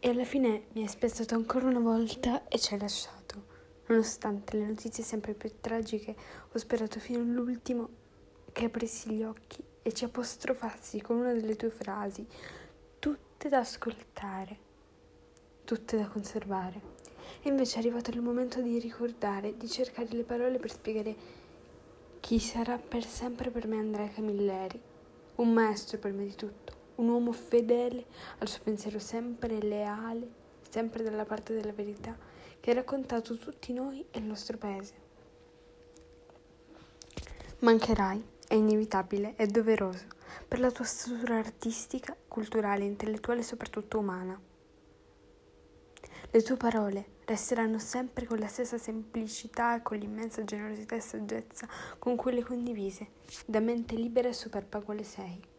E alla fine mi hai aspettato ancora una volta e ci hai lasciato. Nonostante le notizie sempre più tragiche, ho sperato fino all'ultimo che aprissi gli occhi e ci apostrofassi con una delle tue frasi, tutte da ascoltare, tutte da conservare. E invece è arrivato il momento di ricordare, di cercare le parole per spiegare chi sarà per sempre per me Andrea Camilleri, un maestro per me di tutto un uomo fedele al suo pensiero sempre leale, sempre dalla parte della verità, che ha raccontato tutti noi e il nostro paese. Mancherai, è inevitabile, è doveroso, per la tua statura artistica, culturale, intellettuale e soprattutto umana. Le tue parole resteranno sempre con la stessa semplicità e con l'immensa generosità e saggezza con cui le condivise, da mente libera e superba quale sei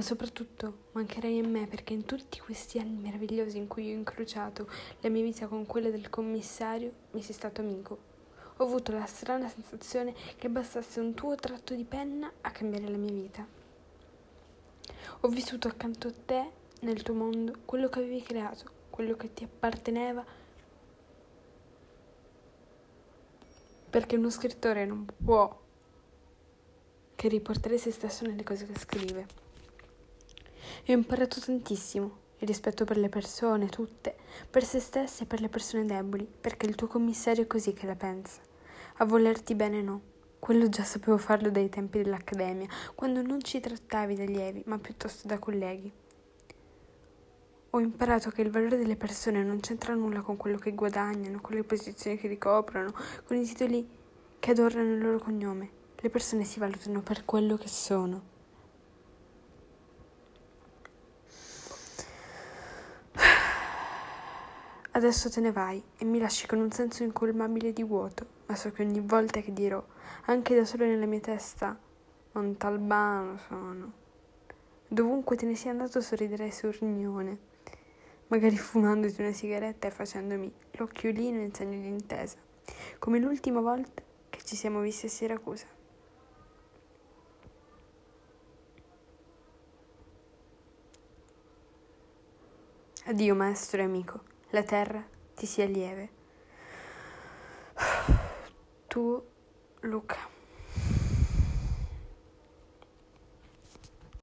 ma soprattutto mancherei a me perché in tutti questi anni meravigliosi in cui ho incrociato la mia vita con quella del commissario mi sei stato amico. Ho avuto la strana sensazione che bastasse un tuo tratto di penna a cambiare la mia vita. Ho vissuto accanto a te, nel tuo mondo, quello che avevi creato, quello che ti apparteneva, perché uno scrittore non può che riportare se stesso nelle cose che scrive. E ho imparato tantissimo, il rispetto per le persone, tutte, per se stesse e per le persone deboli, perché il tuo commissario è così che la pensa. A volerti bene no. Quello già sapevo farlo dai tempi dell'accademia, quando non ci trattavi da allievi, ma piuttosto da colleghi. Ho imparato che il valore delle persone non c'entra nulla con quello che guadagnano, con le posizioni che ricoprono, con i titoli che adornano il loro cognome. Le persone si valutano per quello che sono. Adesso te ne vai e mi lasci con un senso incolmabile di vuoto, ma so che ogni volta che dirò, anche da solo nella mia testa, Montalbano sono. Dovunque te ne sia andato sorriderai sornione, magari fumandoti una sigaretta e facendomi l'occhiolino in segno di intesa, come l'ultima volta che ci siamo visti a Siracusa. Addio maestro e amico la terra ti sia lieve. Tu, Luca.